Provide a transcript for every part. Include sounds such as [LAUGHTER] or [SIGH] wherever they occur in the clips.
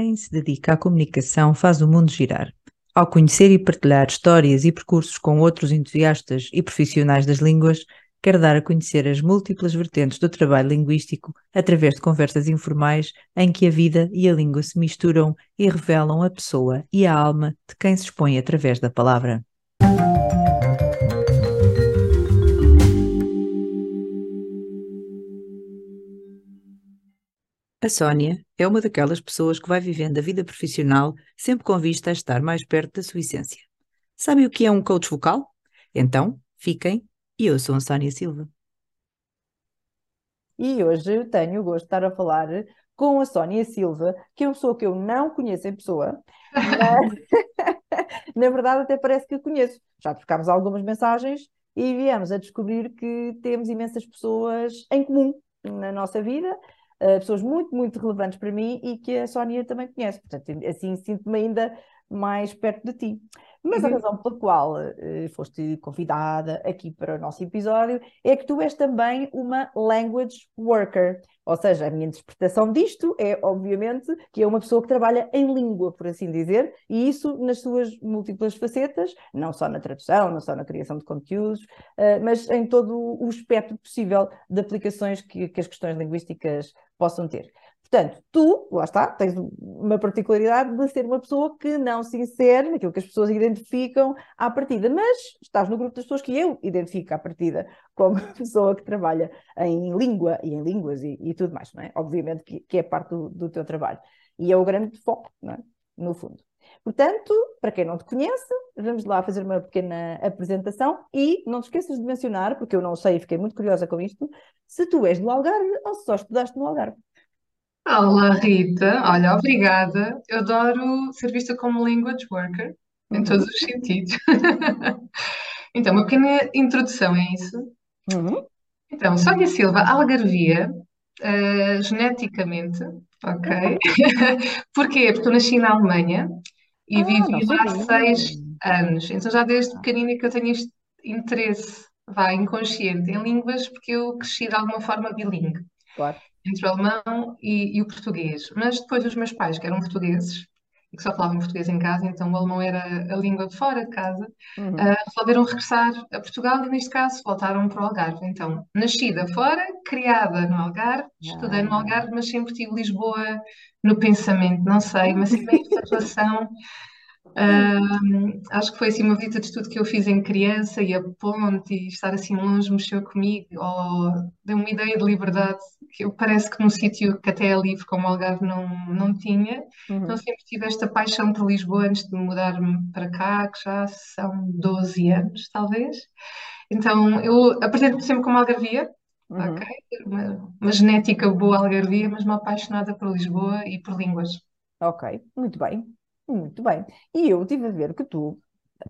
quem se dedica à comunicação faz o mundo girar. Ao conhecer e partilhar histórias e percursos com outros entusiastas e profissionais das línguas, quer dar a conhecer as múltiplas vertentes do trabalho linguístico através de conversas informais em que a vida e a língua se misturam e revelam a pessoa e a alma de quem se expõe através da palavra. A Sónia é uma daquelas pessoas que vai vivendo a vida profissional sempre com vista a estar mais perto da sua essência. Sabem o que é um coach vocal? Então, fiquem e eu sou a Sónia Silva. E hoje tenho o gosto de estar a falar com a Sónia Silva, que é uma pessoa que eu não conheço em pessoa, mas [LAUGHS] na verdade até parece que conheço. Já trocámos algumas mensagens e viemos a descobrir que temos imensas pessoas em comum na nossa vida uh, pessoas muito, muito relevantes para mim e que a Sónia também conhece. Portanto, assim sinto-me ainda mais perto de ti. Mas uhum. a razão pela qual uh, foste convidada aqui para o nosso episódio é que tu és também uma language worker. Ou seja, a minha interpretação disto é, obviamente, que é uma pessoa que trabalha em língua, por assim dizer, e isso nas suas múltiplas facetas, não só na tradução, não só na criação de conteúdos, uh, mas em todo o espectro possível de aplicações que, que as questões linguísticas possam ter. Portanto, tu, lá está, tens uma particularidade de ser uma pessoa que não se insere naquilo que as pessoas identificam à partida, mas estás no grupo das pessoas que eu identifico à partida como [LAUGHS] pessoa que trabalha em língua e em línguas e, e tudo mais, não é? Obviamente que, que é parte do, do, teu trabalho. E é o grande foco, não é? No fundo. Portanto, para quem não te conhece, vamos lá fazer uma pequena apresentação e não te esqueças de mencionar, porque eu não sei e fiquei muito curiosa com isto, se tu és do Algarve ou se só estudaste no Algarve. Olá, Rita. Olha, obrigada. Eu adoro ser vista como language worker, em uhum. todos os sentidos. [LAUGHS] Então, uma pequena introdução, é isso? Uhum. Então, Sónia Silva, algarvia, uh, geneticamente, ok? [LAUGHS] Porquê? Porque eu nasci na Alemanha e Ah, vivi não lá sabia. seis anos. Então, já desde pequenina que eu tenho este interesse, vá, inconsciente em línguas, porque eu cresci de alguma forma bilingue Claro. Entre o alemão e, e o português. Mas depois os meus pais, que eram portugueses e que só falavam português em casa, então o alemão era a língua de fora de casa, Uhum. ah, resolveram regressar a Portugal e, neste caso, voltaram para o Algarve. Então, nascida fora, criada no Algarve, estudei no Ah. Algarve, mas sempre tive Lisboa no pensamento, não sei, mas sempre esta [LAUGHS] relação. Acho que foi assim uma visita de estudo que eu fiz em criança e a ponte e estar assim longe mexeu comigo, ou deu-me uma ideia de liberdade que eu parece que num sítio que até é livre como o Algarve não, não tinha. Então Uhum. sempre tive esta paixão por Lisboa antes de mudar-me para cá, que já são 12 anos, talvez. Então eu apresento-me sempre como algarvia, Uhum. ok? Uma, uma genética boa algarvia, mas uma apaixonada por Lisboa e por línguas. Ok, muito bem, muito bem. E eu tive a ver que tu,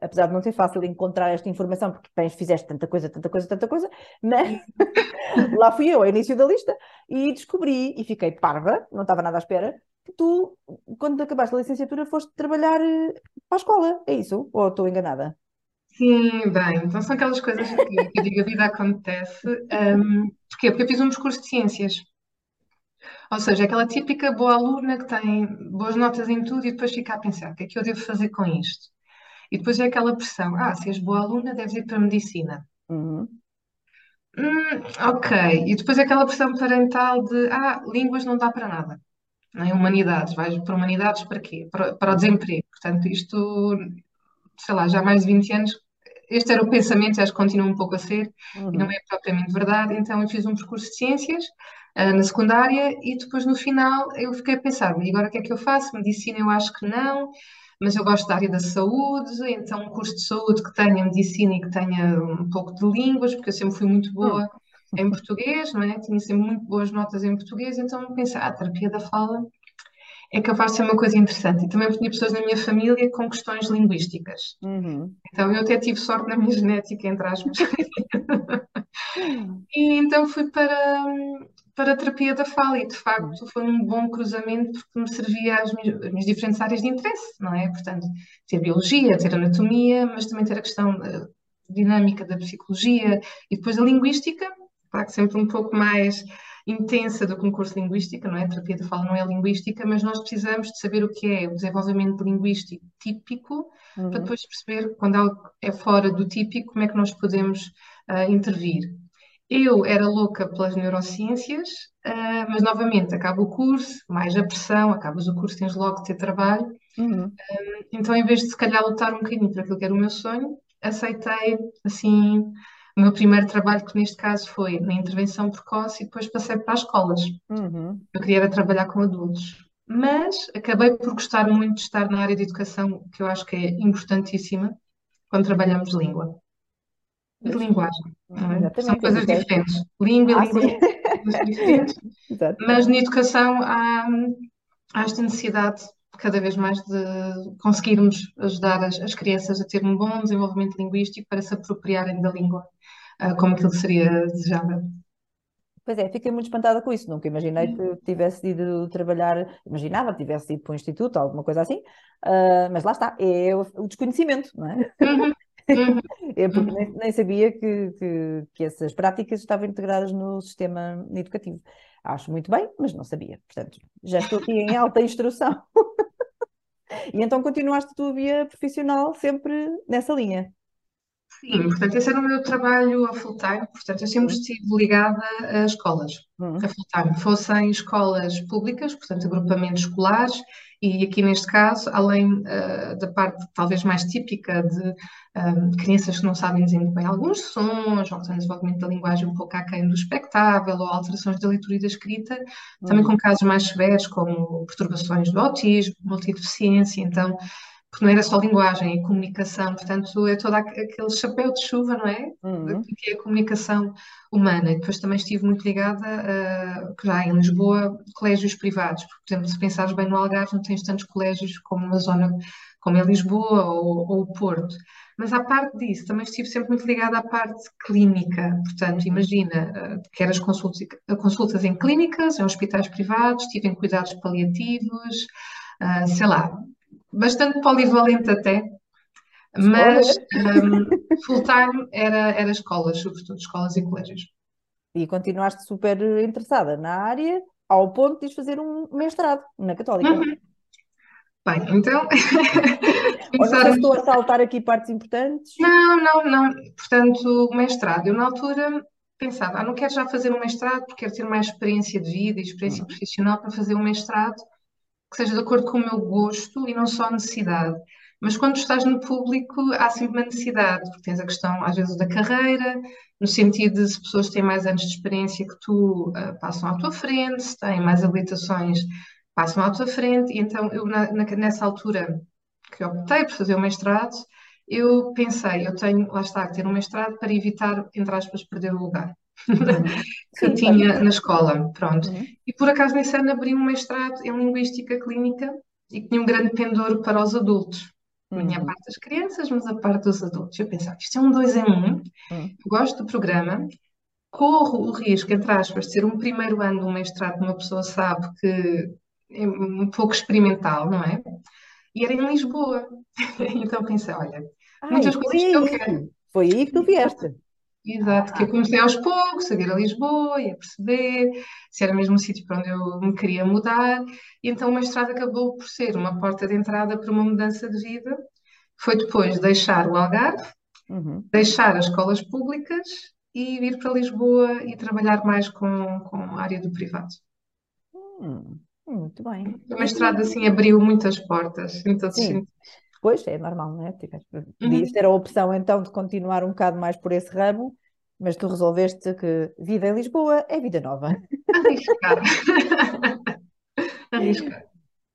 apesar de não ser fácil encontrar esta informação, porque tens, fizeste tanta coisa, tanta coisa, tanta coisa, mas [LAUGHS] lá fui eu, ao início da lista, e descobri, e fiquei parva, não estava nada à espera, que tu, quando acabaste a licenciatura, foste trabalhar eh, para a escola, é isso? Ou estou enganada? Sim, bem, então são aquelas coisas que, que a vida acontece. Um, porquê? Porque eu fiz um percurso de ciências. Ou seja, aquela típica boa aluna que tem boas notas em tudo e depois fica a pensar, o que é que eu devo fazer com isto? E depois é aquela pressão, ah, se és boa aluna, deves ir para a medicina. Uhum. Hum, ok. E depois é aquela pressão parental de, ah, línguas não dá para nada. É? Humanidades, vais para humanidades para quê? Para, para o desemprego. Portanto, isto, sei lá, já há mais de 20 anos, este era o pensamento acho que continua um pouco a ser, e não Uhum. é propriamente verdade. Então, eu fiz um percurso de ciências, ah, na secundária, e depois no final eu fiquei a pensar, e agora o que é que eu faço? Medicina eu acho que não, mas eu gosto da área da saúde, então um curso de saúde que tenha medicina e que tenha um pouco de línguas, porque eu sempre fui muito Hum. boa em português, não é? Tinha sempre muito boas notas em português, então pensei, ah, a terapia da fala é capaz de ser uma coisa interessante. E também tinha pessoas na minha família com questões linguísticas. Uhum. Então eu até tive sorte na minha genética, entre aspas. [LAUGHS] E então fui para, para a terapia da fala e de facto foi um bom cruzamento porque me servia às minhas, às minhas diferentes áreas de interesse, não é? Portanto, ter biologia, ter anatomia, mas também ter a questão da dinâmica da psicologia e depois a linguística, claro que sempre um pouco mais intensa do que um curso de linguística, não é? A terapia da fala não é linguística, mas nós precisamos de saber o que é o desenvolvimento linguístico típico, Uhum. para depois perceber quando algo é fora do típico, como é que nós podemos uh, intervir. Eu era louca pelas neurociências, uh, mas novamente acaba o curso, mais a pressão, acabas o curso, tens logo de ter trabalho. Uhum. Então, em vez de se calhar lutar um bocadinho por aquilo que era o meu sonho, aceitei assim o meu primeiro trabalho, que neste caso foi na intervenção precoce, e depois passei para as escolas. Uhum. Eu queria era trabalhar com adultos. Mas acabei por gostar muito de estar na área de educação, que eu acho que é importantíssima quando trabalhamos língua. De linguagem. é? São coisas diferentes. Língua Ah, e língua sim. são coisas diferentes. [LAUGHS] Mas na educação há, há esta necessidade cada vez mais de conseguirmos ajudar as, as crianças a ter um bom desenvolvimento linguístico para se apropriarem da língua ah, como aquilo seria desejável. Pois é, fiquei muito espantada com isso. Nunca imaginei que tivesse ido trabalhar, imaginava que tivesse ido para um instituto, alguma coisa assim, ah, mas lá está, é o, o desconhecimento, não é? Uhum. É porque nem, nem sabia que, que, que essas práticas estavam integradas no sistema educativo. Acho muito bem, mas não sabia. Portanto, já estou aqui em alta [LAUGHS] instrução. E então continuaste a tua via profissional sempre nessa linha. Sim, portanto, esse era o meu trabalho a full time, portanto, eu sempre estive ligada a escolas, Hum. a full time, fossem escolas públicas, portanto, agrupamentos escolares, e aqui neste caso, além ah, da parte talvez mais típica de ah, crianças que não sabem dizer muito bem alguns sons, ou que têm desenvolvimento da linguagem um pouco aquém do expectável, ou alterações da leitura e da escrita, também com casos mais severos, como perturbações do autismo, multideficiência, então porque não era só linguagem, é comunicação, portanto, é todo aqu- aquele chapéu de chuva, não é? Uhum. Que é a comunicação humana. E depois também estive muito ligada, a, já em Lisboa, colégios privados, porque, por exemplo, se pensares bem no Algarve, não tens tantos colégios como uma zona como é Lisboa ou, ou o Porto. Mas à parte disso, também estive sempre muito ligada à parte clínica. Portanto, imagina, eh, quer as consultas, consultas em clínicas, em hospitais privados, estive em cuidados paliativos, ah, sei lá, bastante polivalente até, mas um, [LAUGHS] full-time era, era escolas, sobretudo escolas e colégios. E continuaste super interessada na área, ao ponto de fazer um mestrado na Católica. Uhum. Bem, então, [LAUGHS] Ou sei se estou a saltar aqui partes importantes. Não, não, não. Portanto, mestrado, eu na altura pensava, ah, não quero já fazer um mestrado porque quero ter mais experiência de vida e experiência profissional para fazer um mestrado que seja de acordo com o meu gosto e não só a necessidade. Mas quando estás no público, há sempre uma necessidade, porque tens a questão, às vezes, da carreira, no sentido de se pessoas têm mais anos de experiência que tu, uh, passam à tua frente, se têm mais habilitações, passam à tua frente. E então, eu, na, na, nessa altura que optei por fazer o mestrado, eu pensei, eu tenho, lá está, que ter um mestrado para evitar, entre aspas, perder o lugar [LAUGHS] que eu tinha na escola, pronto. Uhum. E por acaso nesse ano abri um mestrado em Linguística Clínica e tinha um grande pendor para os adultos. Não tinha a Uhum. parte das crianças, mas a parte dos adultos. Eu pensava, isto é um dois em um, Uhum. gosto do programa, corro o risco, entre aspas, de ser um primeiro ano de um mestrado que uma pessoa sabe que é um pouco experimental, não é? E era em Lisboa. [LAUGHS] Então pensei, olha, Ai, muitas coisas que eu quero. Foi aí que tu vieste. Exato, que eu comecei aos poucos a vir a Lisboa e a perceber se era mesmo um sítio para onde eu me queria mudar, e então o mestrado acabou por ser uma porta de entrada para uma mudança de vida. Foi depois deixar o Algarve, Uhum. deixar as escolas públicas e vir para Lisboa e trabalhar mais com, com a área do privado. Hum, muito bem. O mestrado assim abriu muitas portas em todos os sentidos. Pois, é normal, não é? Tiveste- Podias ter a opção então de continuar um bocado mais por esse ramo, mas tu resolveste que vida em Lisboa é vida nova. Arriscar. [LAUGHS] Arriscar.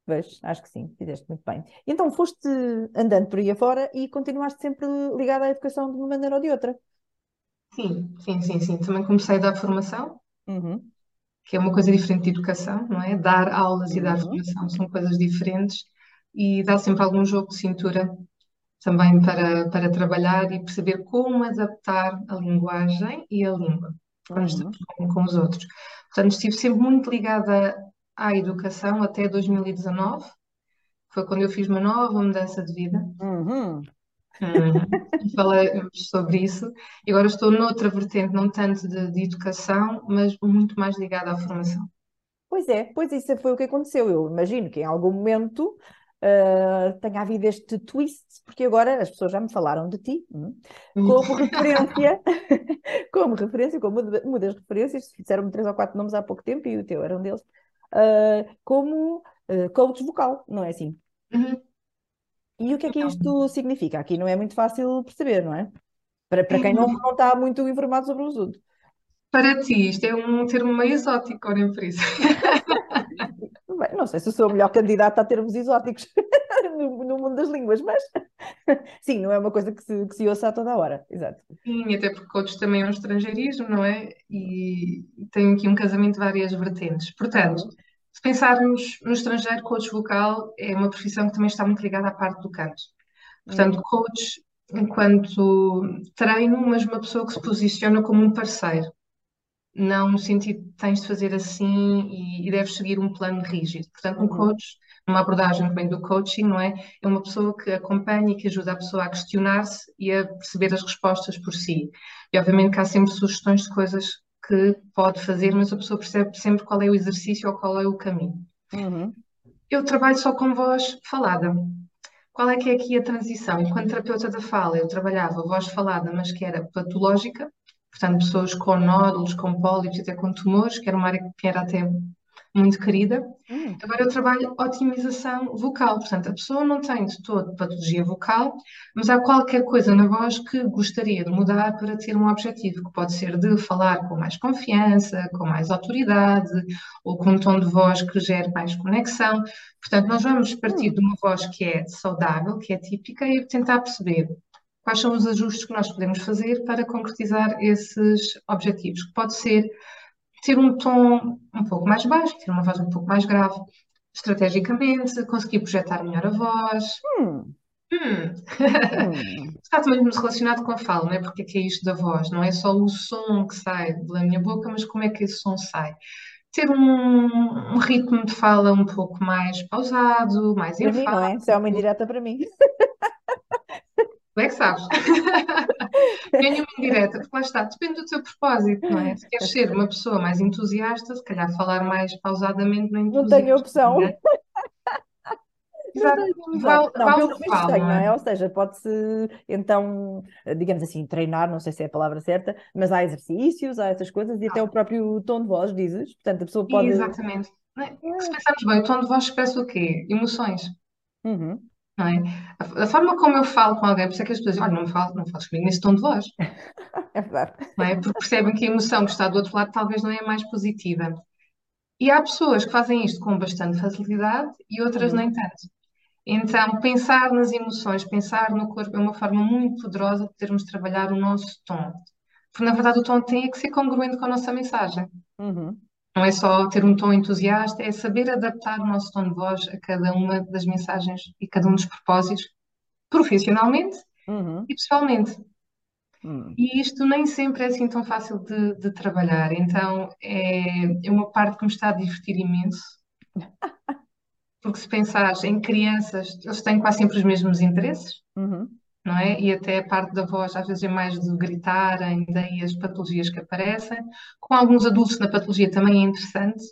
Pois, acho que sim, fizeste muito bem. E então foste andando por aí afora e continuaste sempre ligada à educação de uma maneira ou de outra. Sim, sim, sim, sim. Também comecei a dar formação. Uhum. que é uma coisa diferente de educação, não é? Dar aulas e dar Uhum. formação são coisas diferentes e dá sempre algum jogo de cintura também para, para trabalhar e perceber como adaptar a linguagem e a língua quando Uhum. estamos com, com os outros. Portanto, estive sempre muito ligada à educação até 2019, foi quando eu fiz uma nova mudança de vida. Uhum. Uhum. Falei sobre isso e agora estou noutra vertente, não tanto de, de educação, mas muito mais ligada à formação. Pois é, pois isso foi o que aconteceu. Eu imagino que em algum momento uh, tenha havido este twist, porque agora as pessoas já me falaram de ti, hum, como referência, [LAUGHS] [LAUGHS] como referência, como uma das referências, disseram-me três ou quatro nomes há pouco tempo e o teu era um deles, uh, como uh, coach vocal, não é assim? Uhum. E o que é que isto significa? Aqui não é muito fácil perceber, não é? Para, para quem não, não está muito informado sobre o assunto. Para ti, isto é um termo meio exótico, olhem por isso. [LAUGHS] Bem, não sei se sou a melhor candidata a termos exóticos [LAUGHS] no, no, mundo das línguas, mas [LAUGHS] sim, não é uma coisa que se, que se ouça a toda a hora. Exato. Sim, até porque coach também é um estrangeirismo, não é? E tem aqui um casamento de várias vertentes. Portanto, se pensarmos no estrangeiro, coach vocal é uma profissão que também está muito ligada à parte do canto. Portanto, hum. coach enquanto treino, mas uma pessoa que se posiciona como um parceiro não no sentido de tens de fazer assim e, e deves seguir um plano rígido. Portanto, um uhum. coach, numa abordagem que vem do coaching, não é? É uma pessoa que acompanha e que ajuda a pessoa a questionar-se e a perceber as respostas por si. E obviamente que há sempre sugestões de coisas que pode fazer, mas a pessoa percebe sempre qual é o exercício ou qual é o caminho. Uhum. Eu trabalho só com voz falada. Qual é que é aqui a transição? Enquanto terapeuta da fala, eu trabalhava voz falada, mas que era patológica, portanto, pessoas com nódulos, com pólipos, até com tumores, que era uma área que era até muito querida. Hum. Agora eu trabalho otimização vocal, portanto, a pessoa não tem de todo patologia vocal, mas há qualquer coisa na voz que gostaria de mudar para ter um objetivo, que pode ser de falar com mais confiança, com mais autoridade, ou com um tom de voz que gere mais conexão. Portanto, nós vamos partir hum. de uma voz que é saudável, que é típica, e tentar perceber quais são os ajustes que nós podemos fazer para concretizar esses objetivos, pode ser ter um tom um pouco mais baixo, ter uma voz um pouco mais grave, estrategicamente, conseguir projetar melhor a voz. Hum. Hum. hum. [LAUGHS] Está também muito relacionado com a fala, não é? Porque é que é isto da voz? Não é só o som que sai da minha boca, mas como é que esse som sai? Ter um, um ritmo de fala um pouco mais pausado, mais enfático. É? Isso é uma indireta para mim. [LAUGHS] Tu é que sabes. [LAUGHS] Ganha uma indireta, porque lá está, depende do teu propósito, não é? Se queres ser uma pessoa mais entusiasta, se calhar falar mais pausadamente no entusiasmo. Não tenho opção. É? [LAUGHS] Exato. Não, não, pelo tem, não é? Ou seja, pode-se então, digamos assim, treinar, não sei se é a palavra certa, mas há exercícios, há essas coisas e até o próprio tom de voz, dizes. Portanto, a pessoa pode. Exatamente. É? Se pensarmos bem, o tom de voz expressa o quê? Emoções. Uhum não é? A, a, forma como eu falo com alguém, por isso é que as pessoas dizem, olha, não, falo, não falas comigo nesse tom de voz. [LAUGHS] É verdade. Não é? Porque percebem que a emoção que está do outro lado talvez não é mais positiva. E há pessoas que fazem isto com bastante facilidade e outras uhum. nem tanto. Então, pensar nas emoções, pensar no corpo é uma forma muito poderosa de podermos trabalhar o nosso tom. Porque, na verdade, o tom tem que ser congruente com a nossa mensagem. Uhum. Não é só ter um tom entusiasta, é saber adaptar o nosso tom de voz a cada uma das mensagens e cada um dos propósitos, profissionalmente uhum. e pessoalmente. Uhum. E isto nem sempre é assim tão fácil de, de trabalhar, então é, é, uma parte que me está a divertir imenso. [LAUGHS] Porque se pensares em crianças, eles têm quase sempre os mesmos interesses. Uhum não é? E até a parte da voz às vezes é mais de gritarem, daí as patologias que aparecem. Com alguns adultos na patologia também é interessante,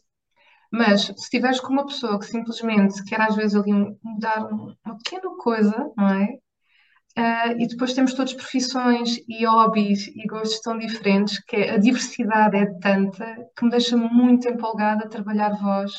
mas se estiveres com uma pessoa que simplesmente quer às vezes ali mudar uma pequena coisa, não é? Uh, e depois temos todas profissões e hobbies e gostos tão diferentes que a diversidade é tanta que me deixa muito empolgada a trabalhar voz,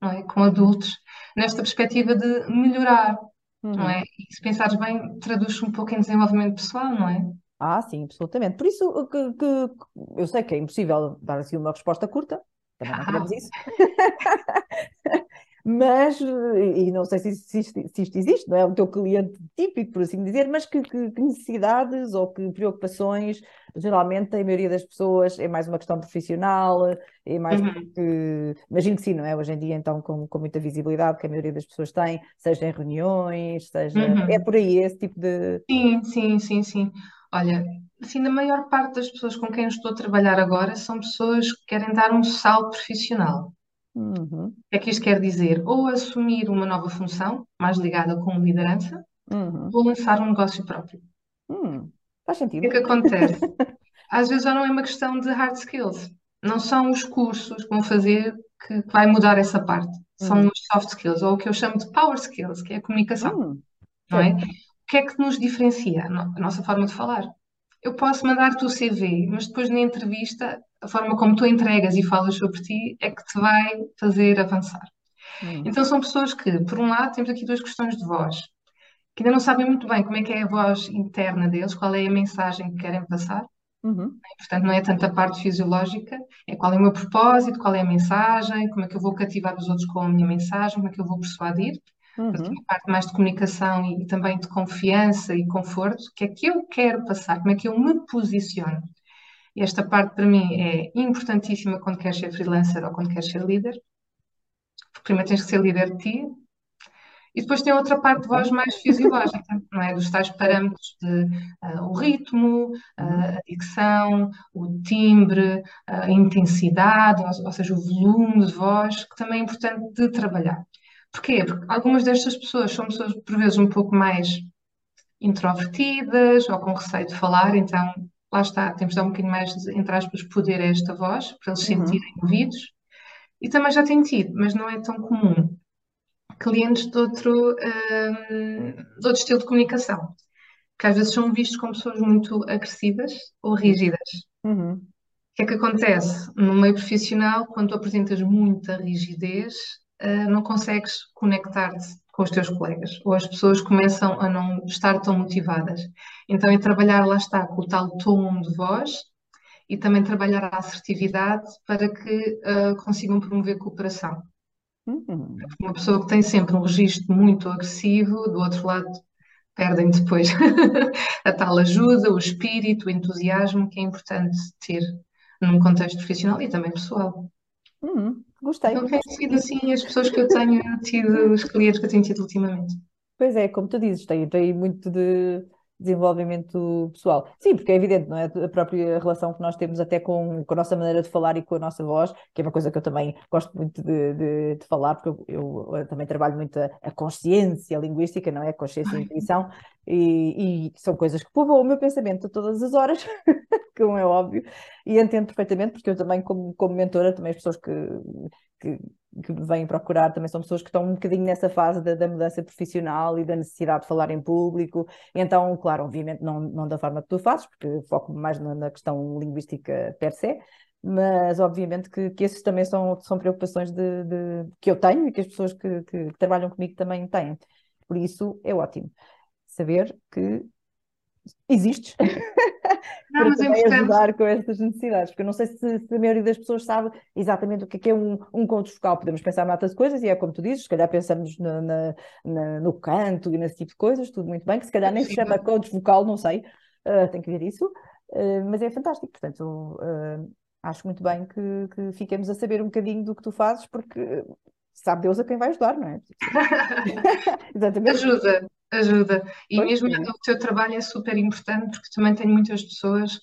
não é? Com adultos, nesta perspectiva de melhorar, não é? Uhum. E se pensares bem, traduz um pouco em desenvolvimento pessoal, não é? Ah, sim, absolutamente. Por isso que, que eu sei que é impossível dar assim uma resposta curta, também não queremos isso. [LAUGHS] mas, e não sei se, se, isto, se, isto, existe, não é o teu cliente típico, por assim dizer, mas que, que, que, necessidades ou que preocupações, geralmente a maioria das pessoas é mais uma questão profissional, é mais uhum. porque, imagino que sim, não é? Hoje em dia, então, com, com muita visibilidade que a maioria das pessoas tem, seja em reuniões, seja. Uhum. É por aí esse tipo de. Sim, sim, sim, sim. Olha, assim, a maior parte das pessoas com quem estou a trabalhar agora são pessoas que querem dar um salto profissional. Uhum. O que é que isto quer dizer? Ou assumir uma nova função, mais ligada com liderança, uhum. ou lançar um negócio próprio. Hum, faz O sentido. que é que acontece? Às vezes já não é uma questão de hard skills. Não são os cursos que vão fazer que, vai mudar essa parte. São Hum, os soft skills, ou o que eu chamo de power skills, que é a comunicação, hum, não é? O que é que nos diferencia? A nossa forma de falar. Eu posso mandar-te o CV, mas depois na entrevista, a forma como tu entregas e falas sobre ti é que te vai fazer avançar. Hum, Então são pessoas que, por um lado, temos aqui duas questões de voz, que ainda não sabem muito bem como é que é a voz interna deles, qual é a mensagem que querem passar. uhum, Portanto, não é tanto a parte fisiológica, é qual é o meu propósito, qual é a mensagem, como é que eu vou cativar os outros com a minha mensagem, como é que eu vou persuadir. Portanto, uhum, uma parte mais de comunicação e também de confiança e conforto, o que é que eu quero passar, como é que eu me posiciono. Esta parte para mim é importantíssima quando queres ser freelancer ou quando queres ser líder, porque primeiro tens que ser líder de ti, e depois tem outra parte de voz mais fisiológica, não é? Dos tais parâmetros de ah, o ritmo, ah, a dicção, o timbre, a intensidade, ou, ou seja, o volume de voz, que também é importante de trabalhar. Porquê? Porque algumas destas pessoas são pessoas, por vezes, um pouco mais introvertidas ou com receio de falar, então lá está, temos de dar um bocadinho mais, de, entre aspas, poder a esta voz, para eles uhum, sentirem ouvidos. E também já tenho tido, mas não é tão comum, clientes de outro, hum, de outro estilo de comunicação, que às vezes são vistos como pessoas muito agressivas ou rígidas. uhum, O que é que acontece? No meio profissional, quando tu apresentas muita rigidez, ah, não consegues conectar-te com os teus colegas, ou as pessoas começam a não estar tão motivadas. Então é trabalhar, lá está, com o tal tom de voz e também trabalhar a assertividade para que ah, consigam promover cooperação. uhum. Uma pessoa que tem sempre um registro muito agressivo, do outro lado perdem depois [LAUGHS] a tal ajuda, o espírito, o entusiasmo que é importante ter num contexto profissional e também pessoal. Uhum. Gostei. Então, tem sido assim as pessoas que eu tenho tido, os clientes que eu tenho tido ultimamente. Pois é, como tu dizes, tem, tem muito de desenvolvimento pessoal. Sim, porque é evidente, não é? A própria relação que nós temos até com, com a nossa maneira de falar e com a nossa voz, que é uma coisa que eu também gosto muito de, de, de falar, porque eu, eu, também trabalho muito a, a, consciência linguística, não é? A consciência e a intuição, e, e, são coisas que povoam o meu pensamento a todas as horas, [LAUGHS] como é óbvio, e entendo perfeitamente, porque eu também, como, como mentora, também as pessoas que, que que vêm procurar também são pessoas que estão um bocadinho nessa fase da, da, mudança profissional e da necessidade de falar em público. Então, claro, obviamente não, não da forma que tu fazes, porque foco mais na, na questão linguística per se, mas obviamente que, que esses também são, são preocupações de, de, que eu tenho e que as pessoas que, que trabalham comigo também têm. Por isso é ótimo saber que existes [LAUGHS] Não, para mas é também importante. ajudar com estas necessidades, porque eu não sei se, se a maioria das pessoas sabe exatamente o que é, que é um, um coach focal. Podemos pensar noutras coisas, e é como tu dizes, se calhar pensamos no, na, na, no canto e nesse tipo de coisas, tudo muito bem, que se calhar nem se chama coach vocal, não sei, uh, tem que ver isso, uh, mas é fantástico, portanto, uh, acho muito bem que, que fiquemos a saber um bocadinho do que tu fazes, porque sabe Deus a quem vai ajudar, não é? [LAUGHS] Exatamente. Ajuda, ajuda. E Pois, mesmo é. o teu trabalho é super importante porque também tenho muitas pessoas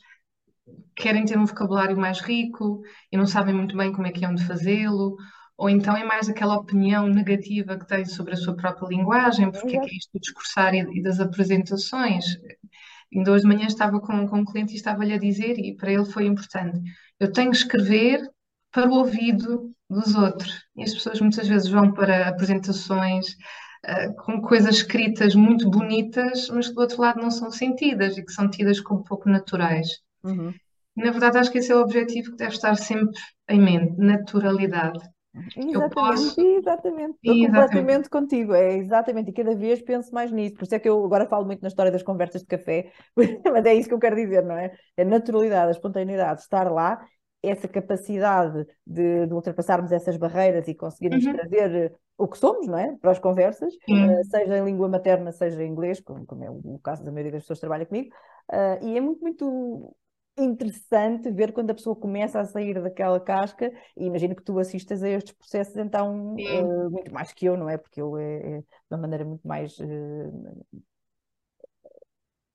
que querem ter um vocabulário mais rico e não sabem muito bem como é que é onde fazê-lo, ou então é mais aquela opinião negativa que têm sobre a sua própria linguagem, porque é que é isto do discursar e, e das apresentações. Ainda hoje de manhã estava com, com um cliente e estava-lhe a dizer, e para ele foi importante, eu tenho que escrever para o ouvido dos outros. E as pessoas muitas vezes vão para apresentações uh, com coisas escritas muito bonitas, mas que do outro lado não são sentidas e que são tidas como pouco naturais. Uhum. Na verdade, acho que esse é o objetivo que deve estar sempre em mente, naturalidade. Exatamente, posso... exatamente. Estou Exatamente. completamente contigo, é exatamente, e cada vez penso mais nisso. Por isso é que eu agora falo muito na história das conversas de café, [LAUGHS] mas é isso que eu quero dizer, não é? A naturalidade, a espontaneidade, estar lá essa capacidade de, de, ultrapassarmos essas barreiras e conseguirmos Uhum. trazer o que somos, não é? Para as conversas, Sim. eh, seja em língua materna, seja em inglês, como, como é o, caso da maioria das pessoas que trabalha comigo, eh, e é muito, muito interessante ver quando a pessoa começa a sair daquela casca, e imagino que tu assistas a estes processos, então, eh, muito mais que eu, não é? Porque eu é, é de uma maneira muito mais eh,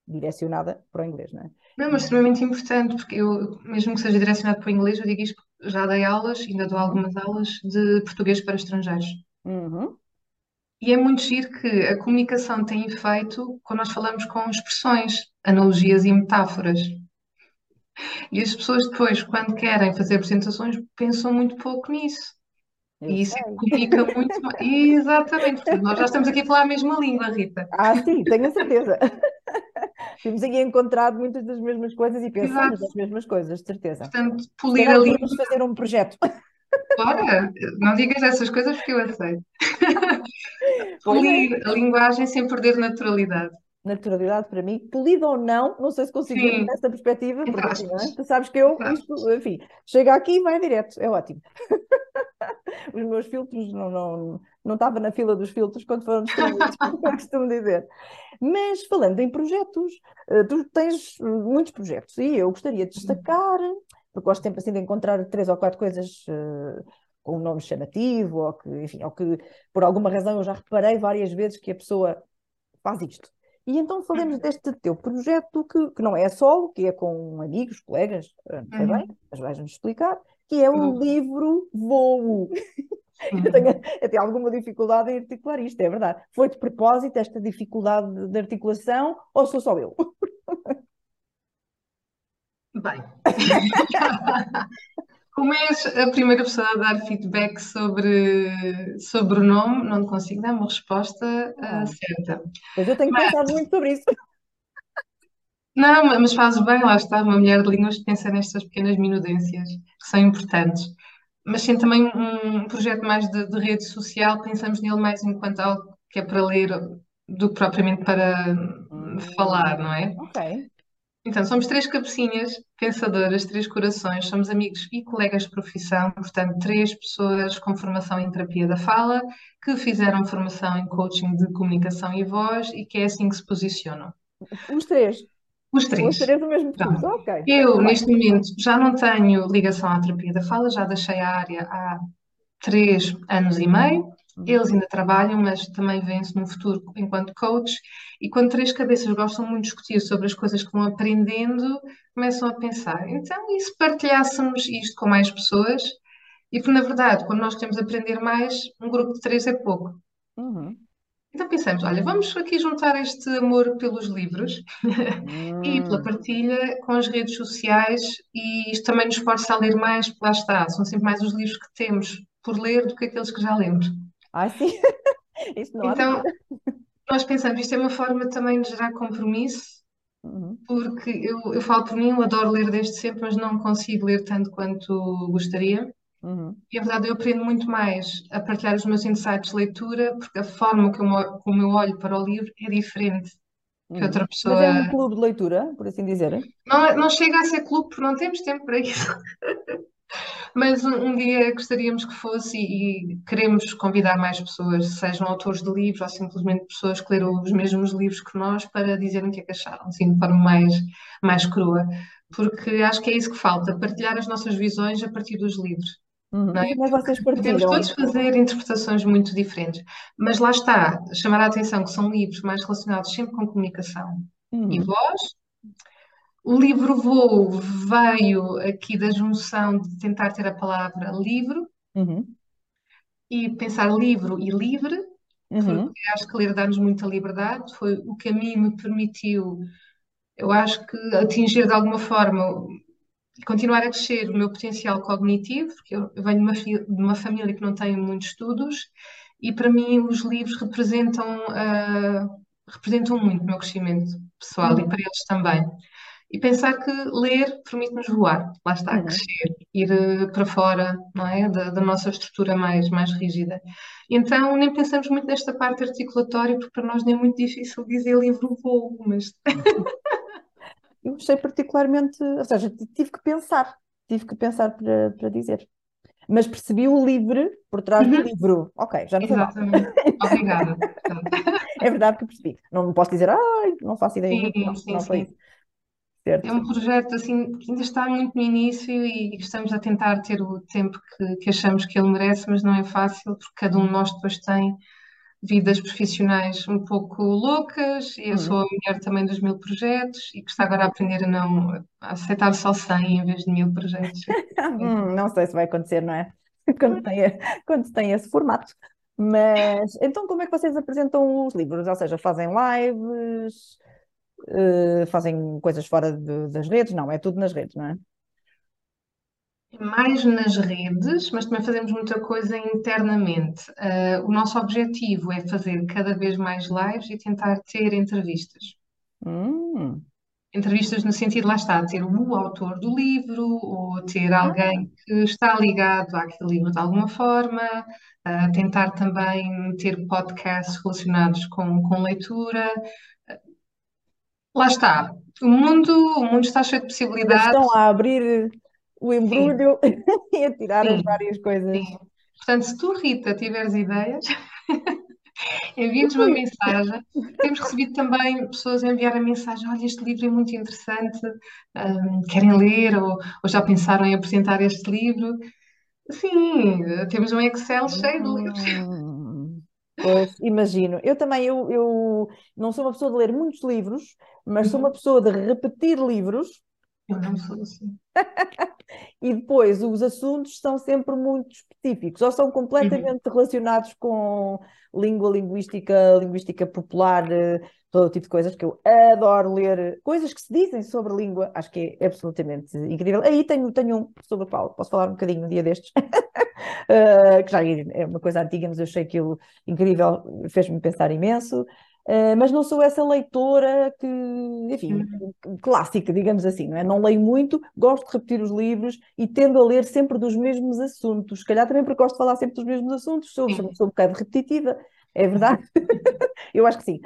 direcionada para o inglês, não é? Não, mas extremamente importante, porque eu, mesmo que seja direcionado para o inglês, eu digo isto porque já dei aulas, ainda dou algumas aulas de português para estrangeiros. Uhum. E é muito giro que a comunicação tem efeito quando nós falamos com expressões, analogias e metáforas. E as pessoas depois, quando querem fazer apresentações, pensam muito pouco nisso. Eu E isso sei. comunica muito [LAUGHS] mais. Exatamente, nós já estamos aqui a falar a mesma língua, Rita. Ah, sim, tenho a certeza. [LAUGHS] Temos aqui encontrado muitas das mesmas coisas e pensamos Exato. as mesmas coisas, de certeza. Portanto, polir a língua. podemos fazer um projeto. Ora, não digas essas coisas porque eu aceito. É. Polir a linguagem sem perder naturalidade. Naturalidade para mim, polido ou não, não sei se consigo ver nessa perspectiva, porque assim, é? Tu sabes que eu, isto, enfim, chega aqui e vai direto, é ótimo. [LAUGHS] Os meus filtros não, não, não estava na fila dos filtros quando foram distribuídos, [LAUGHS] como eu costumo dizer. Mas falando em projetos, eh, tu tens eh, muitos projetos e eu gostaria de destacar, porque gosto sempre assim de encontrar três ou quatro coisas eh, com um nome chamativo, ou que, enfim, ou que por alguma razão eu já reparei várias vezes que a pessoa faz isto. E então falemos deste teu projeto que, que não é solo, que é com amigos, colegas, eh, não sei bem, Uhum. mas vais-nos explicar, que é o Uhum. livro Voo. [LAUGHS] Eu tenho até alguma dificuldade em articular isto, é verdade. Foi de propósito esta dificuldade de articulação ou sou só eu? Bem, [LAUGHS] [LAUGHS] como és a primeira pessoa a dar feedback sobre, sobre o nome, não te consigo dar uma resposta ah, Ah, certa. pois eu tenho Mas, pensado muito sobre isso. não, mas fazes bem, lá está, uma mulher de línguas que pensa nestas pequenas minudências que são importantes. Mas sim, também um projeto mais de, de rede social, pensamos nele mais enquanto algo que é para ler do que propriamente para hum, falar, não é? Ok. Então, somos três cabecinhas pensadoras, três corações, somos amigos e colegas de profissão, portanto, três pessoas com formação em terapia da fala, que fizeram formação em coaching de comunicação e voz e que é assim que se posicionam. Os três. Os Os três. três do mesmo Pronto. curso. Ok. Eu, bem. neste momento, já não tenho ligação à terapia da fala, já deixei a área há três anos e meio. Uhum. Eles ainda trabalham, mas também vêm-se no futuro enquanto coach. E quando três cabeças gostam muito de discutir sobre as coisas que vão aprendendo, começam a pensar: então, e se partilhássemos isto com mais pessoas? E porque, na verdade, quando nós queremos aprender mais, um grupo de três é pouco. Uhum. Então pensamos: olha, vamos aqui juntar este amor pelos livros [LAUGHS] e pela Hum. partilha com as redes sociais, e isto também nos força a ler mais, porque lá está, são sempre mais os livros que temos por ler do que aqueles que já lemos. Ai, sim. [LAUGHS] Isso não Então, nós pensamos, isto é uma forma também de gerar compromisso, Uhum. porque eu, eu falo por mim, eu adoro ler desde sempre, mas não consigo ler tanto quanto gostaria. Uhum. E a verdade, eu aprendo muito mais a partilhar os meus insights de leitura, porque a forma como eu, como eu olho para o livro é diferente que Uhum. outra Mas é um pessoa. clube de leitura, por assim dizer. Não, não chega a ser clube, porque não temos tempo para isso. [LAUGHS] Mas um, um dia gostaríamos que fosse e, e queremos convidar mais pessoas, sejam autores de livros ou simplesmente pessoas que leram os mesmos livros que nós, para dizerem o que é que acharam, assim, de forma mais, mais crua. Porque acho que é isso que falta, partilhar as nossas visões a partir dos livros. Uhum. Não E é? é vocês Podemos todos fazer interpretações muito diferentes, mas lá está, chamar a atenção que são livros mais relacionados sempre com comunicação e Uhum. voz. O livro Voo veio aqui da junção de tentar ter a palavra livro Uhum. e pensar livro e livre, Uhum. porque acho que ler dá-nos muita liberdade. Foi o que a mim me permitiu, eu acho que atingir de alguma forma e continuar a crescer o meu potencial cognitivo, porque eu venho de uma, de uma família que não tem muitos estudos e para mim os livros representam, ah, representam muito o meu crescimento pessoal e Uhum. para eles também. E pensar que ler permite-nos voar, lá está, Uhum. crescer, ir eh, para fora, não é? Da, da nossa estrutura mais, mais rígida. Então, nem pensamos muito nesta parte articulatória, porque para nós nem é muito difícil dizer livro voo, mas Eu achei particularmente, ou seja, tive que pensar, tive que pensar para, para dizer. Mas percebi o livre por trás do Uhum, livro. Ok, já não foi mal. exatamente. Obrigada. Portanto, [LAUGHS] É verdade que percebi. Não posso dizer, ai, não faço ideia. Sim, Não, sim, não foi sim. isso. É Certo. um projeto assim que ainda está muito no início e estamos a tentar ter o tempo que, que achamos que ele merece, mas não é fácil porque cada um de nós depois tem vidas profissionais um pouco loucas e eu sou Uhum. a mulher também dos mil projetos e que está agora a aprender a não a aceitar só 100 em vez de mil projetos. [LAUGHS] Hum, não sei se vai acontecer, não é? [LAUGHS] Quando tem, quando tem esse formato. Mas então como é que vocês apresentam os livros? Ou seja, fazem lives, uh, fazem coisas fora de, das redes? Não, é tudo nas redes, não é? Mais nas redes, mas também fazemos muita coisa internamente. Uh, o nosso objetivo é fazer cada vez mais lives e tentar ter entrevistas. Hum. Entrevistas no sentido, lá está, ter o autor do livro ou ter alguém que está ligado àquele livro de alguma forma, uh, tentar também ter podcasts relacionados com, com leitura. Lá está. O mundo, o mundo está cheio de possibilidades. Estão a abrir o embrulho [LAUGHS] e a tirar Sim. as várias coisas. Sim. Portanto, se tu, Rita, tiveres ideias, [LAUGHS] envia-nos uma mensagem. Temos recebido também pessoas a enviar a mensagem: olha, este livro é muito interessante, hum, querem ler ou, ou já pensaram em apresentar este livro? Sim, temos um Excel cheio de livros. Pois, imagino. Eu também, eu, eu não sou uma pessoa de ler muitos livros, mas sou uma pessoa de repetir livros Eu não sou assim. [LAUGHS] e depois os assuntos são sempre muito específicos, ou são completamente relacionados com língua, linguística, linguística popular, eh, todo tipo de coisas que eu adoro ler, coisas que se dizem sobre língua, acho que é absolutamente incrível. Aí tenho, tenho um sobre o qual posso falar um bocadinho um dia destes, [LAUGHS] Eh, que já é uma coisa antiga, mas eu achei aquilo incrível, fez-me pensar imenso. Uh, mas não sou essa leitora que, enfim, clássica, digamos assim, não é? Não leio muito, gosto de repetir os livros e tendo a ler sempre dos mesmos assuntos. Se calhar também porque gosto de falar sempre dos mesmos assuntos, sou, sou, um bocado repetitiva, é verdade? [LAUGHS] eu acho que sim.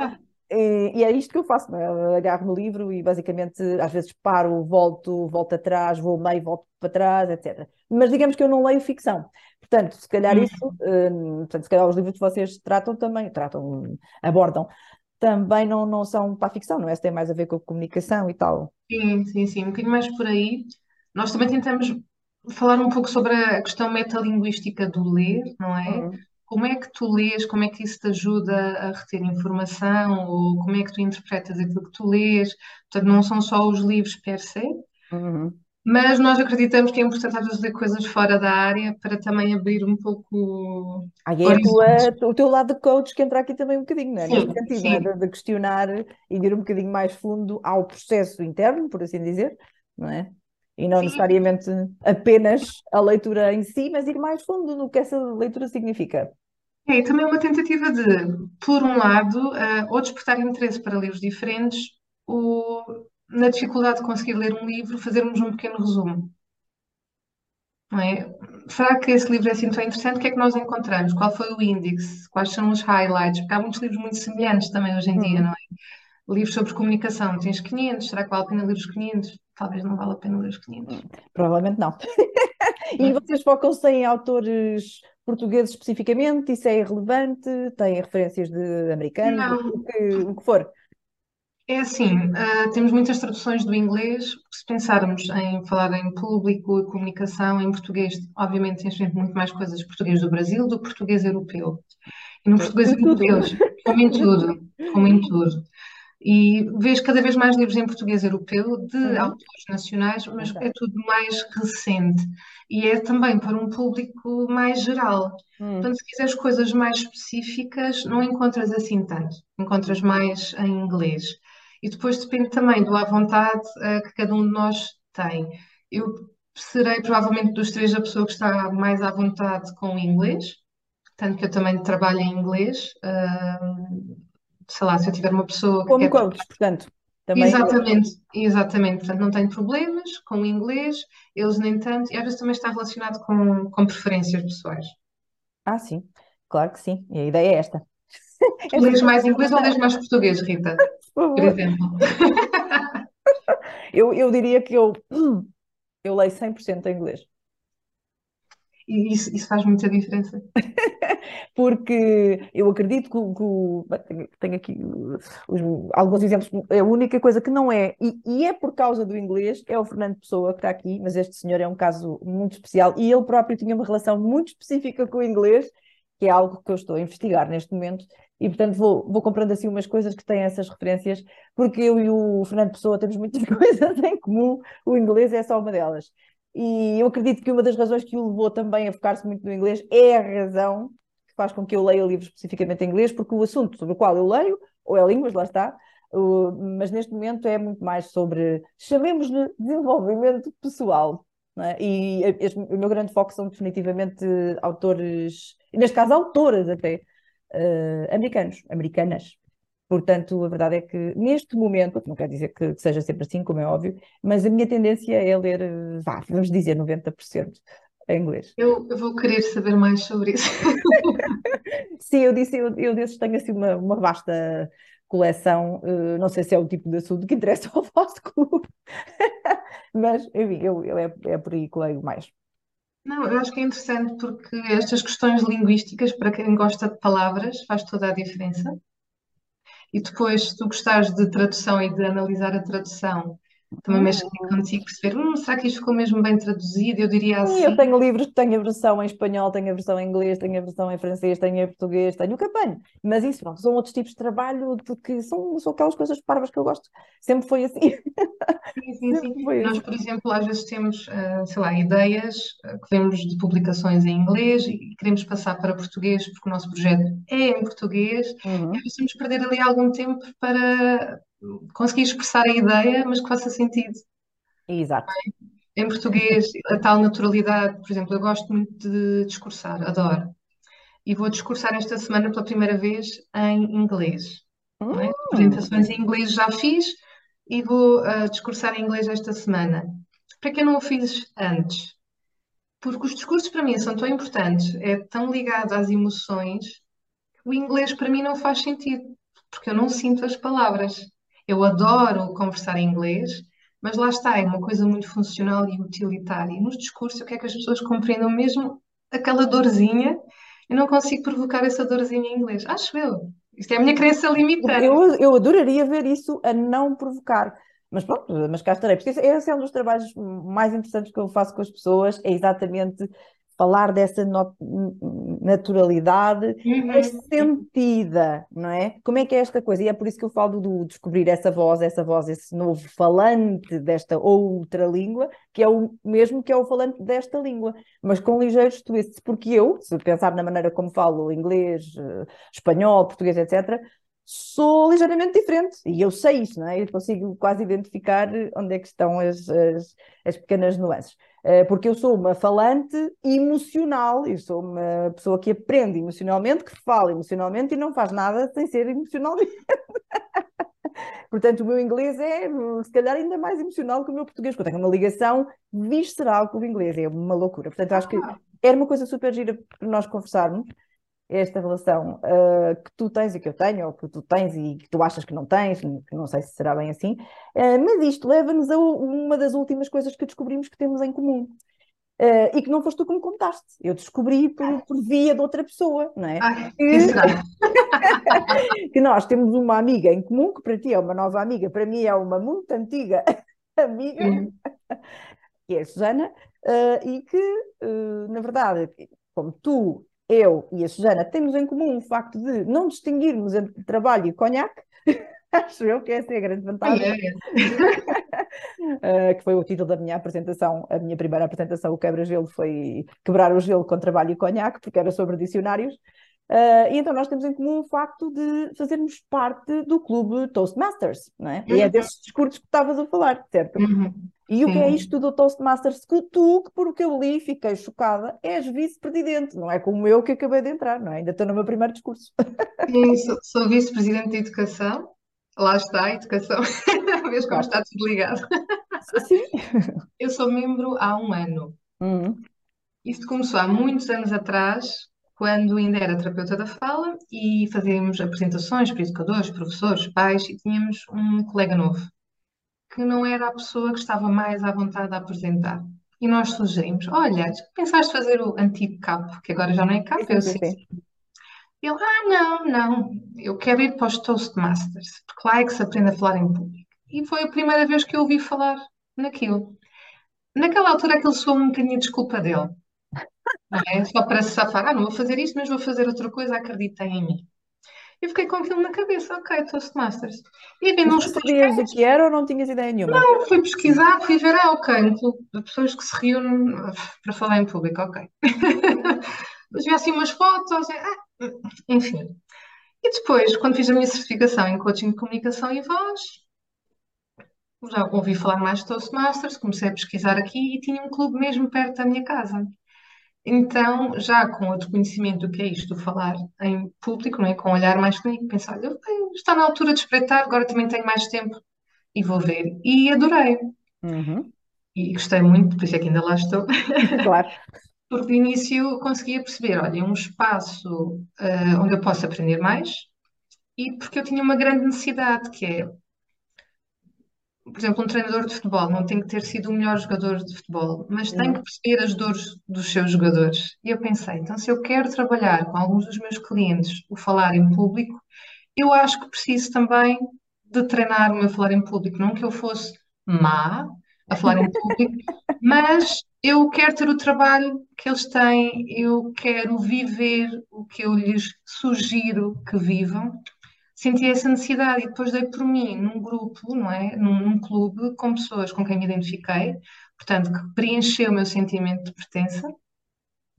E, e é isto que eu faço, não é? agarro no livro e basicamente às vezes paro, volto, volto atrás, vou meio, volto para trás, etc. Mas digamos que eu não leio ficção. Portanto, se calhar Uhum. isso, hum, portanto, se calhar os livros que vocês tratam também, tratam, abordam, também não, não são para a ficção, não é? Se tem mais a ver com a comunicação e tal. Sim, sim, sim, um bocadinho mais por aí. Nós também tentamos falar um pouco sobre a questão metalinguística do ler, não é? Uhum. Como é que tu lês, como é que isso te ajuda a reter informação, ou como é que tu interpretas aquilo que tu lês? Portanto, não são só os livros per se, Uhum. mas nós acreditamos que é importante às vezes ler coisas fora da área para também abrir um pouco Aí é a tua- o teu lado de coach que entra aqui também um bocadinho, não é? Sim, sentido, é? sim. De, de questionar e de ir um bocadinho mais fundo ao processo interno, por assim dizer, não é? E não Sim. necessariamente apenas a leitura em si, mas ir mais fundo no que essa leitura significa. É, e também uma tentativa de, por um lado, eh, ou despertar interesse para livros diferentes, ou na dificuldade de conseguir ler um livro, fazermos um pequeno resumo. É? Será que esse livro é assim tão interessante? O que é que nós encontramos? Qual foi o índice? Quais são os highlights? Porque há muitos livros muito semelhantes também hoje em dia, Hum. não é? Livros sobre comunicação, tens 500, será que vale a pena ler os 500? Talvez não vale a pena ler os 500. Provavelmente não. [LAUGHS] E vocês focam-se em autores portugueses especificamente? Isso é irrelevante? Têm referências de americanos? Não. O que, o que for? É assim, ah, temos muitas traduções do inglês. Se pensarmos em falar em público e comunicação em português, obviamente tens sempre muito mais coisas português do Brasil do que português europeu. E no português europeu, como em tudo, como em tudo. E vejo cada vez mais livros em português europeu de Uhum. autores nacionais, mas Ok. é tudo mais recente. E é também para um público mais geral. Hum. Portanto, se quiseres coisas mais específicas, não encontras assim tanto. Encontras mais em inglês. E depois depende também do à vontade eh, que cada um de nós tem. Eu serei provavelmente dos três a pessoa que está mais à vontade com o inglês, tanto que eu também trabalho em inglês. Ahm, sei lá, se eu tiver uma pessoa que Como coach, portanto. Também Exatamente, exatamente. Portanto, não tenho problemas com o inglês, eles nem tanto, e às vezes também está relacionado com, com preferências pessoais. Ah, sim, claro que sim. E a ideia é esta. Tu lês mais inglês ou lês mais português, Rita? [LAUGHS] Por Por exemplo. [LAUGHS] Eu, eu diria que eu, eu leio 100% em inglês. E isso, isso faz muita diferença. [LAUGHS] Porque eu acredito que, que tenho aqui os- alguns exemplos. A única coisa que não é, e, e é por causa do inglês, é o Fernando Pessoa que está aqui, mas este senhor é um caso muito especial e ele próprio tinha uma relação muito específica com o inglês, que é algo que eu estou a investigar neste momento. E, portanto, vou, vou comprando assim umas coisas que têm essas referências, porque eu e o Fernando Pessoa temos muitas [LAUGHS] coisas em comum, o inglês é só uma delas. E eu acredito que uma das razões que o levou também a focar-se muito no inglês é a razão que faz com que eu leia livros especificamente em inglês, porque o assunto sobre o qual eu leio, ou é línguas, lá está, mas neste momento é muito mais sobre, chamemos-lhe desenvolvimento pessoal. É? E este, o meu grande foco são definitivamente autores, neste caso autoras até, uh, americanos, americanas. Portanto, a verdade é que neste momento, não quer dizer que, que seja sempre assim, como é óbvio, mas a minha tendência é ler, uh, vá, vamos dizer, 90% em inglês. Eu, eu, vou querer saber mais sobre isso. [LAUGHS] Sim, eu disse, eu, eu desses tenho assim uma, uma vasta coleção, uh, não sei se é o tipo de assunto que interessa [LAUGHS] ao vosso clube, mas enfim, eu, eu é, é por aí que leio mais. Não, eu acho que é interessante porque estas questões linguísticas, para quem gosta de palavras, faz toda a diferença. E depois, se tu gostares de tradução e de analisar a tradução também mexe Hum. contigo perceber, hum, será que isto ficou mesmo bem traduzido? Eu diria Sim, eu assim. tenho livros que têm a versão em espanhol, tenho a versão em inglês, tenho a versão em francês, tenho em português, tenho o que apanho. Mas isso, pronto, são outros tipos de trabalho de que são, são aquelas coisas parvas que eu gosto. Sempre foi assim. Sim, sim, sim. Sempre foi Nós, assim. por exemplo, às vezes temos, ah, sei lá, ideias ah, que vemos de publicações em inglês e queremos passar para português porque o nosso projeto é em português. E Uhum. às vezes temos perder ali algum tempo para conseguir expressar a ideia, mas que faça sentido. Exato. Em português, a tal naturalidade, por exemplo, eu gosto muito de discursar, adoro. E vou discursar esta semana pela primeira vez em inglês. é? Hum. Apresentações em inglês já fiz e vou ah, discursar em inglês esta semana. Para que eu não o fiz antes? Porque os discursos para mim são tão importantes, é tão ligado às emoções, que o inglês para mim não faz sentido, porque eu não sinto as palavras. Eu adoro conversar em inglês, mas lá está, é uma coisa muito funcional e utilitária. Nos discursos eu quero que as pessoas compreendam mesmo aquela dorzinha. Eu não consigo provocar essa dorzinha em inglês. Acho eu. Isto é a minha crença limitante. Eu, eu adoraria ver isso a não provocar. Mas pronto, mas cá estarei. Porque esse é um dos trabalhos mais interessantes que eu faço com as pessoas, é exatamente falar dessa no- naturalidade, Uhum. sentida, não é? Como é que é esta coisa? E é por isso que eu falo do descobrir essa voz, essa voz, esse novo falante desta outra língua, que é o mesmo que é o falante desta língua, mas com ligeiros twists, porque eu, se pensar na maneira como falo inglês, eh, espanhol, português, etc., sou ligeiramente diferente, e eu sei isso, não é? Eu consigo quase identificar onde é que estão as, as, as pequenas nuances. Eh, Porque eu sou uma falante emocional, eu sou uma pessoa que aprende emocionalmente, que fala emocionalmente e não faz nada sem ser emocionalmente. [LAUGHS] Portanto, o meu inglês é, se calhar, ainda mais emocional que o meu português, porque eu tenho uma ligação visceral com o inglês, é uma loucura. Portanto, acho que Ah, era uma coisa super gira para nós conversarmos, esta relação ah, que tu tens e que eu tenho, ou que tu tens e que tu achas que não tens, que não sei se será bem assim, Ah, mas isto leva-nos a uma das últimas coisas que descobrimos que temos em comum. Ah, e que não foste tu que me contaste, eu descobri por, por via de outra pessoa, não é? Que- quem será? [LAUGHS] que nós temos uma amiga em comum, que para ti é uma nova amiga, para mim é uma muito antiga [LAUGHS] amiga, Hum. que é a Susana, e que, na verdade, como tu, eu e a Susana temos em comum o facto de não distinguirmos entre trabalho e conhaque, [LAUGHS] acho eu que essa é a grande vantagem, eh, [LAUGHS] que foi o título da minha apresentação, a minha primeira apresentação, o quebra-gelo, foi quebrar o gelo com trabalho e conhaque, porque era sobre dicionários. Eh, e então nós temos em comum o facto de fazermos parte do clube Toastmasters, não é? E é Uhum. desses discursos que estavas a falar, certo? Uhum. E o que é Sim. isto do Toastmasters? Que tu, que por o que eu li, fiquei chocada, és vice-presidente, não é como eu que acabei de entrar, não é? Ainda estou no meu primeiro discurso. Sim, sou, sou vice-presidente de educação. Lá está a educação. [LAUGHS] Vês como está tudo ligado. Sim. Eu sou membro há um ano. Uhum. Isto começou há muitos anos atrás, quando ainda era terapeuta da fala e fazíamos apresentações para educadores, professores, pais, e tínhamos um colega novo, que não era a pessoa que estava mais à vontade a apresentar. E nós sugerimos: Olha, pensaste fazer o antigo CAP, que agora já não é CAP, Sim, eu sei. Ele, ah, não, não, eu quero ir para os Toastmasters, porque lá é que se aprende a falar em público. E foi a primeira vez que eu ouvi falar naquilo. Naquela altura aquilo soou um bocadinho a desculpa dele, é? Só para se safar, ah, não vou fazer isto, mas vou fazer outra coisa, acreditem em mim. Eu fiquei com aquilo na cabeça, ok, Toastmasters. E uns tu sabias o que era ou não tinhas ideia nenhuma? não, fui pesquisar, fui ver, ah, ok, um clube de pessoas que se reúnem para falar em público, ok. [LAUGHS] Mas vi assim umas fotos, e, ah, enfim. E depois, quando fiz a minha certificação em coaching de comunicação e voz, já ouvi falar mais de Toastmasters, comecei a pesquisar aqui e tinha um clube mesmo perto da minha casa. Então, já com outro conhecimento do que é isto, falar em público, não é? com um olhar mais clínico, pensar, está na altura de espreitar, agora também tenho mais tempo e vou ver. E adorei. Uhum. E gostei muito, por isso é que ainda lá estou. [LAUGHS] [LAUGHS] Claro. Porque de início conseguia perceber, olha, um espaço uh, onde eu posso aprender mais e porque eu tinha uma grande necessidade, que é, por exemplo, um treinador de futebol não tem que ter sido o melhor jogador de futebol, mas tem que perceber as dores dos seus jogadores. E eu pensei, então se eu quero trabalhar com alguns dos meus clientes o falar em público, eu acho que preciso também de treinar o meu falar em público, não que eu fosse má a falar em público, [LAUGHS] mas eu quero ter o trabalho que eles têm, eu quero viver o que eu lhes sugiro que vivam. Senti essa necessidade e depois dei por mim num grupo, não é? Num, num clube com pessoas com quem me identifiquei, portanto, que preencheu o meu sentimento de pertença,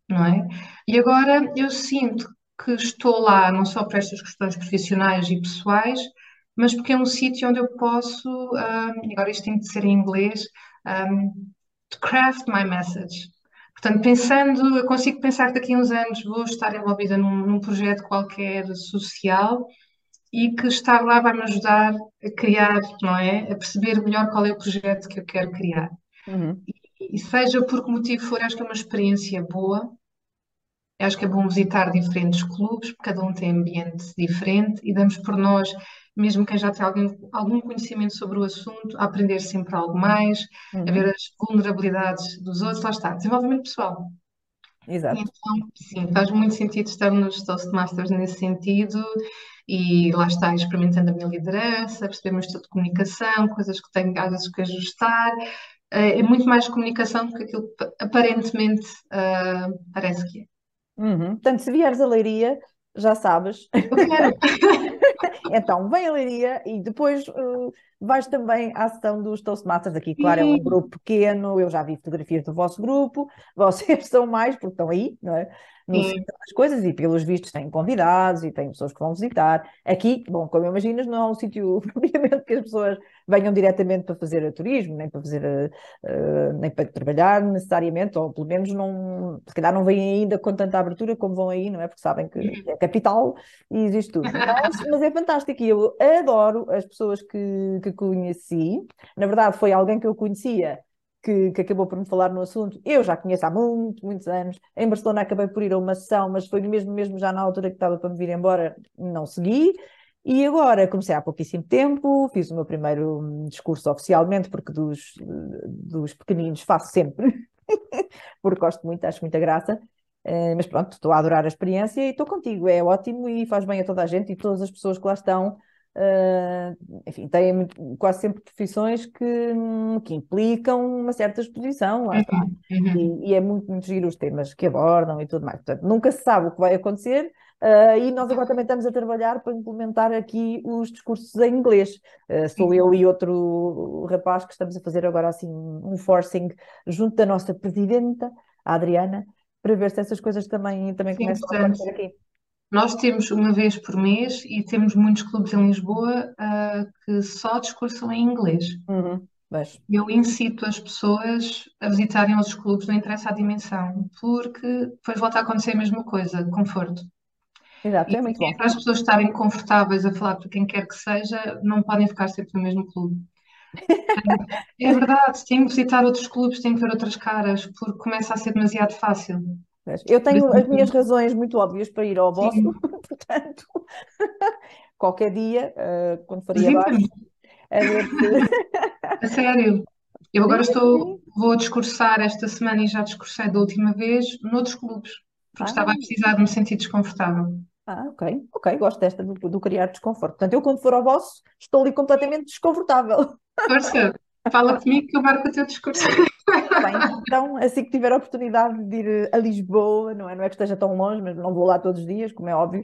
não é? E agora eu sinto que estou lá não só para estas questões profissionais e pessoais, mas porque é um sítio onde eu posso, um, agora isto tem de ser em inglês, um, to craft my message. Portanto, pensando, eu consigo pensar que daqui a uns anos vou estar envolvida num, num projeto qualquer social e que estar lá vai me ajudar a criar, não é? A perceber melhor qual é o projeto que eu quero criar. Uhum. E, e seja por que motivo for, acho que é uma experiência boa. Acho que é bom visitar diferentes clubes, porque cada um tem ambiente diferente e damos por nós mesmo quem já tem algum, algum conhecimento sobre o assunto, a aprender sempre algo mais, Uhum. a ver as vulnerabilidades dos outros, lá está, desenvolvimento pessoal. Exato. Então, sim, faz muito sentido estar nos Toastmasters nesse sentido e lá está, experimentando a minha liderança, perceber o meu estilo de comunicação, coisas que tenho às vezes que ajustar. Eh, É muito mais comunicação do que aquilo que aparentemente ah, parece que é. Uhum. Portanto, se vieres a Leiria, já sabes. Eu quero. [LAUGHS] [LAUGHS] Então, vem a Leiria e depois uh, vais também à sessão dos Toastmasters. Aqui, claro, é um grupo pequeno. Eu já vi fotografias do vosso grupo. [LAUGHS] Vocês são mais, porque estão aí, não é? No centro das coisas e, pelos vistos, têm convidados e têm pessoas que vão visitar. Aqui, bom, como imaginas, não é um sítio [LAUGHS] propriamente que as pessoas venham diretamente para fazer turismo, nem para fazer, uh, nem para trabalhar necessariamente, ou pelo menos não, se calhar não vêm ainda com tanta abertura como vão aí, não é? Porque sabem que é capital e existe tudo. Mas, [LAUGHS] mas é fantástico e eu adoro as pessoas que, que conheci. Na verdade, foi alguém que eu conhecia que, que, acabou por me falar no assunto. Eu já conheço há muitos, muitos anos. Em Barcelona acabei por ir a uma sessão, mas foi mesmo, mesmo já na altura que estava para me vir embora, não segui. E agora comecei há pouquíssimo tempo, fiz o meu primeiro discurso oficialmente, porque dos, dos pequeninos faço sempre, [LAUGHS] porque gosto muito, acho muita graça. Uh, mas pronto, estou a adorar a experiência e estou contigo, é ótimo e faz bem a toda a gente e todas as pessoas que lá estão. Uh, enfim, têm muito, quase sempre profissões que, que, implicam uma certa exposição, lá está. Uhum. E, e, é muito, muito giro os temas que abordam e tudo mais. Portanto, nunca se sabe o que vai acontecer, uh, e nós agora também estamos a trabalhar para implementar aqui os discursos em inglês. Uh, sou eu e outro rapaz que estamos a fazer agora assim um forcing junto da nossa presidenta, a Adriana, para ver se essas coisas também, também Sim, começam a acontecer aqui. Nós temos uma vez por mês e temos muitos clubes em Lisboa uh, que só discursam em inglês. Uhum, mas... Eu incito as pessoas a visitarem outros clubes, não interessa a dimensão, porque depois volta a acontecer a mesma coisa, conforto. Exato, e é muito bom. Para as pessoas estarem confortáveis a falar para quem quer que seja, não podem ficar sempre no mesmo clube. [LAUGHS] É verdade, tenho que visitar outros clubes, tenho que ver outras caras, porque começa a ser demasiado fácil. Eu tenho as minhas razões muito óbvias para ir ao vosso, [LAUGHS] portanto, [LAUGHS] qualquer dia, uh, quando faria abaixo, a ver se... A sério. Eu agora estou, vou discursar esta semana e já discursei da última vez noutros clubes, porque ah. estava a precisar de me sentir desconfortável. Ah, ok, ok, gosto desta do, do criar desconforto. Portanto, eu quando for ao vosso, estou ali completamente desconfortável. Força, fala comigo que eu marco o teu discurso. Bem, então, assim que tiver a oportunidade de ir a Lisboa, não é? Não é que esteja tão longe, mas não vou lá todos os dias, como é óbvio.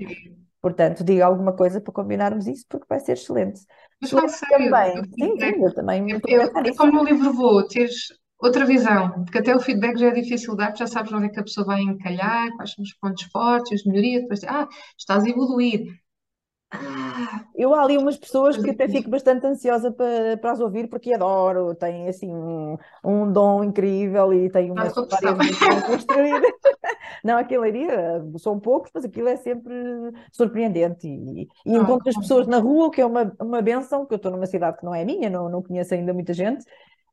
Portanto, diga alguma coisa para combinarmos isso, porque vai ser excelente. Mas vai ser também. Sim, sim, eu também. Eu, eu, como no livro vou, teres outra visão, porque até o feedback já é difícil dar, porque já sabes onde é que a pessoa vai encalhar, quais são os pontos fortes, as melhorias, depois, ah, estás a evoluir. Ah, eu há ali umas pessoas que até fico bastante ansiosa para, para as ouvir porque adoro, têm assim um, um dom incrível e têm uma história muito construída. [LAUGHS] Não, aquilo ali são poucos, mas aquilo é sempre surpreendente e, e encontro as pessoas na rua, que é uma, uma benção, que eu estou numa cidade que não é minha, não, não conheço ainda muita gente,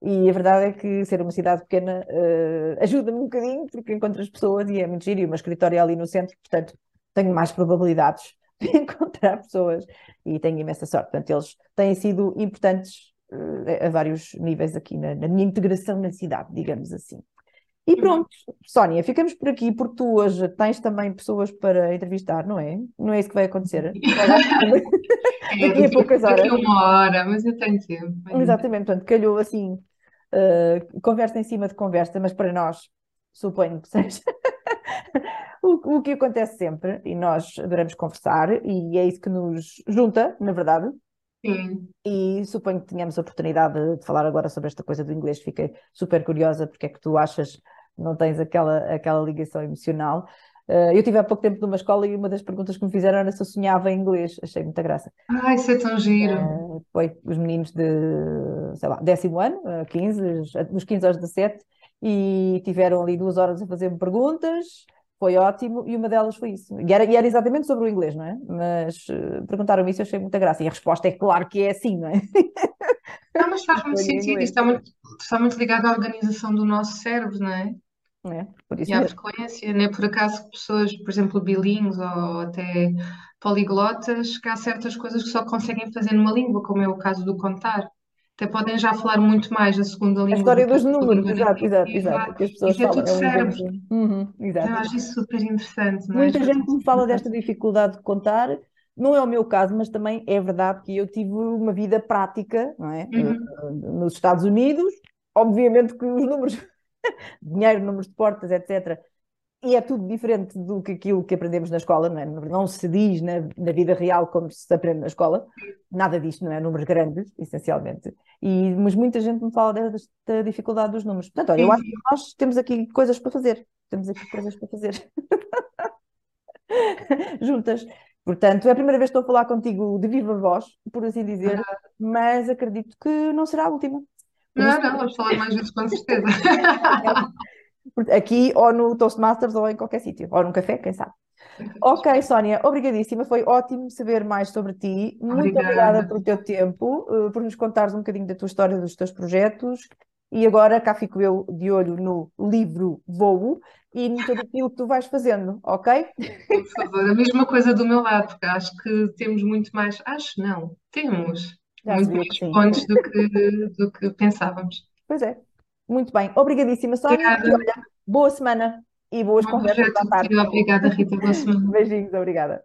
e a verdade é que ser uma cidade pequena uh, ajuda-me um bocadinho, porque encontro as pessoas e é muito giro, e uma escritório ali no centro, portanto tenho mais probabilidades [LAUGHS] de encontrar pessoas e tenho imensa sorte. Portanto, eles têm sido importantes uh, a vários níveis aqui na, na, minha integração na cidade, digamos assim. E pronto, Sónia, ficamos por aqui porque tu hoje tens também pessoas para entrevistar, não é? Não é isso que vai acontecer? É, [LAUGHS] daqui a poucas horas. Daqui a uma hora, mas eu tenho tempo. Exatamente, portanto, calhou assim, uh, conversa em cima de conversa, mas para nós, suponho que seja [LAUGHS] o, o que acontece sempre, e nós adoramos conversar, e é isso que nos junta, na verdade. Sim. E suponho que tenhamos a oportunidade de falar agora sobre esta coisa do inglês. Fiquei super curiosa porque é que tu achas não tens aquela, aquela ligação emocional. Uh, eu tive há pouco tempo numa escola e uma das perguntas que me fizeram era se eu sonhava em inglês. Achei muita graça. Ai, isso é tão giro. Uh, foi os meninos de, sei lá, décimo ano, 15, dos 15 aos 17, e tiveram ali duas horas a fazer-me perguntas foi ótimo, e uma delas foi isso. E era, e era exatamente sobre o inglês, não é? Mas uh, perguntaram-me isso e achei muita graça. E a resposta é claro que é assim, não é? Não, mas faz [LAUGHS] muito sentido, isso está muito, está muito ligado à organização do nosso cérebro, não é? É, por isso e à frequência, não é por acaso pessoas, por exemplo, bilíngues ou até poliglotas, que há certas coisas que só conseguem fazer numa língua, como é o caso do contar até podem já falar muito mais a segunda língua. A história dos números, exato, exato, exato. Que as pessoas isso é tudo é um cérebro. Uhum, exato. Eu acho isso super interessante. Não é? Muita gente me fala desta dificuldade de contar. Não é o meu caso, mas também é verdade que eu tive uma vida prática, não é? Uhum. Nos Estados Unidos, obviamente que os números, [LAUGHS] dinheiro, números de portas, etc., e é tudo diferente do que aquilo que aprendemos na escola, não é? Não se diz na, na vida real como se aprende na escola, nada disto, não é? Números grandes, essencialmente. E, mas muita gente me fala desta dificuldade dos números. Portanto, olha, eu acho que nós temos aqui coisas para fazer. Temos aqui coisas para fazer. [LAUGHS] Juntas. Portanto, é a primeira vez que estou a falar contigo de viva voz, por assim dizer, mas acredito que não será a última. Não, não, vamos falar mais vezes com certeza. [LAUGHS] Aqui, ou no Toastmasters, ou em qualquer sítio, ou num café, quem sabe. Ok, Sónia, obrigadíssima. Foi ótimo saber mais sobre ti. Muito obrigada pelo teu tempo, eh, por nos contares um bocadinho da tua história, dos teus projetos. E agora cá fico eu de olho no livro Voo e em tudo aquilo que tu vais fazendo, ok? Por favor, a mesma coisa do meu lado, porque acho que temos muito mais. Acho não, temos Já muito mais pontos do que, do que pensávamos. Pois é. Muito bem, obrigadíssima, Sónia. Olha, boa semana e boas Bom conversas. Obrigada, Rita. Boa semana. [LAUGHS] Beijinhos, obrigada.